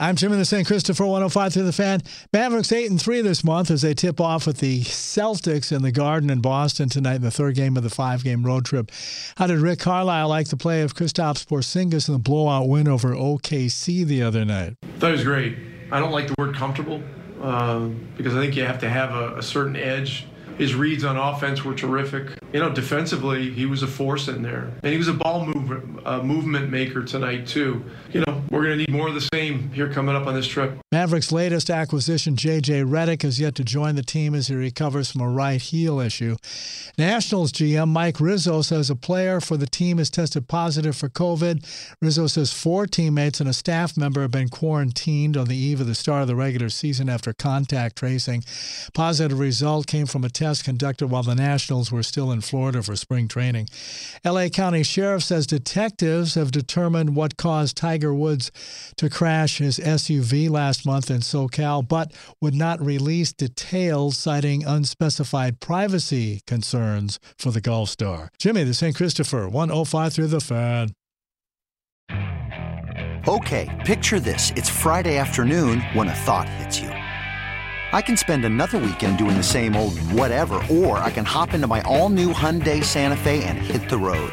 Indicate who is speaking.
Speaker 1: I'm Jim in the St. Christopher 105 through the fan. Mavericks 8 and 3 this month as they tip off with the Celtics in the Garden in Boston tonight in the third game of the five game road trip. How did Rick Carlisle like the play of Kristaps Porzingis in the blowout win over OKC the other night?
Speaker 2: That was great. I don't like the word comfortable uh, because I think you have to have a, a certain edge his reads on offense were terrific. You know, defensively, he was a force in there. And he was a ball move, uh, movement maker tonight, too. You know, we're going to need more of the same here coming up on this trip.
Speaker 1: Mavericks' latest acquisition, J.J. Redick, has yet to join the team as he recovers from a right heel issue. Nationals GM Mike Rizzo says a player for the team has tested positive for COVID. Rizzo says four teammates and a staff member have been quarantined on the eve of the start of the regular season after contact tracing. Positive result came from a test conducted while the Nationals were still in Florida for spring training. LA County Sheriff says detectives have determined what caused Tiger Woods to crash his SUV last month in SoCal, but would not release details, citing unspecified privacy concerns for the Golf star. Jimmy, the St. Christopher, 105 through the fan.
Speaker 3: Okay, picture this. It's Friday afternoon when a thought hits you. I can spend another weekend doing the same old whatever, or I can hop into my all-new Hyundai Santa Fe and hit the road.